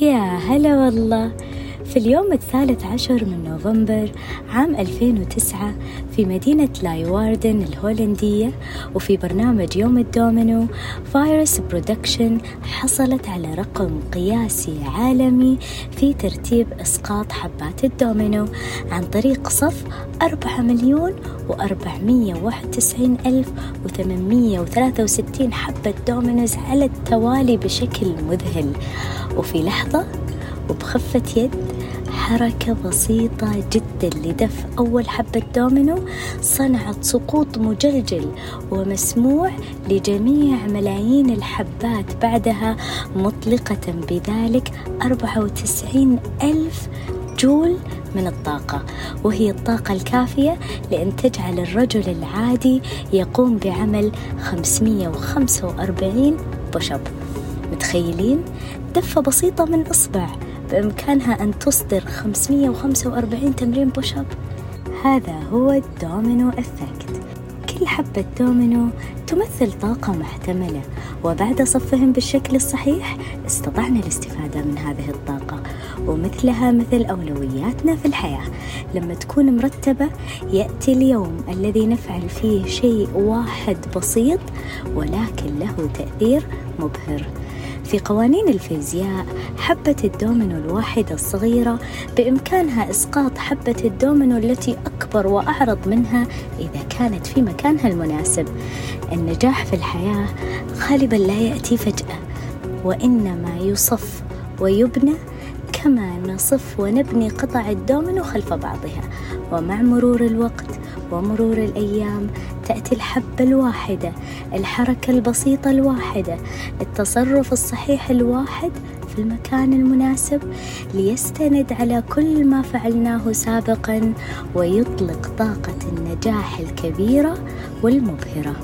يا هلا والله. في اليوم الثالث عشر من نوفمبر عام 2009 في مدينة لايواردن الهولندية وفي برنامج يوم الدومينو وايرز production حصلت على رقم قياسي عالمي في ترتيب إسقاط حبات الدومينو عن طريق صف أربعة مليون وأربعمية واحد وتسعين ألف وثمانمية وثلاثة وستين حبة دومينوز على التوالي بشكل مذهل. وفي لحظة وبخفة يد حركة بسيطة جدا لدف أول حبة دومينو صنعت سقوط مجلجل ومسموع لجميع ملايين الحبات بعدها مطلقة بذلك 94 ألف جول من الطاقة. وهي الطاقة الكافية لأن تجعل الرجل العادي يقوم بعمل 545 push up متخيلين؟ دفعة بسيطة من إصبع. بإمكانها أن تصدر 545 تمرين push up هذا هو ال domino effect. كل حبة دومينو تمثل طاقة محتملة وبعد صفهم بالشكل الصحيح استطعنا الاستفادة من هذه الطاقة. ومثلها مثل أولوياتنا في الحياة. لما تكون مرتبة يأتي اليوم الذي نفعل فيه شيء واحد بسيط ولكن له تأثير مبهر. في قوانين الفيزياء حبة الدومينو الواحدة الصغيرة بإمكانها إسقاط حبة الدومينو التي أكبر وأعرض منها إذا كانت في مكانها المناسب. النجاح في الحياة غالبا لا يأتي فجأة وإنما يصف ويبنى كما نصف ونبني قطع الدومينو خلف بعضها. ومع مرور الوقت ومرور الأيام تأتي الحبة الواحدة الحركة البسيطة الواحدة التصرف الصحيح الواحد في المكان المناسب ليستند على كل ما فعلناه سابقا ويطلق طاقة النجاح الكبيرة والمبهرة.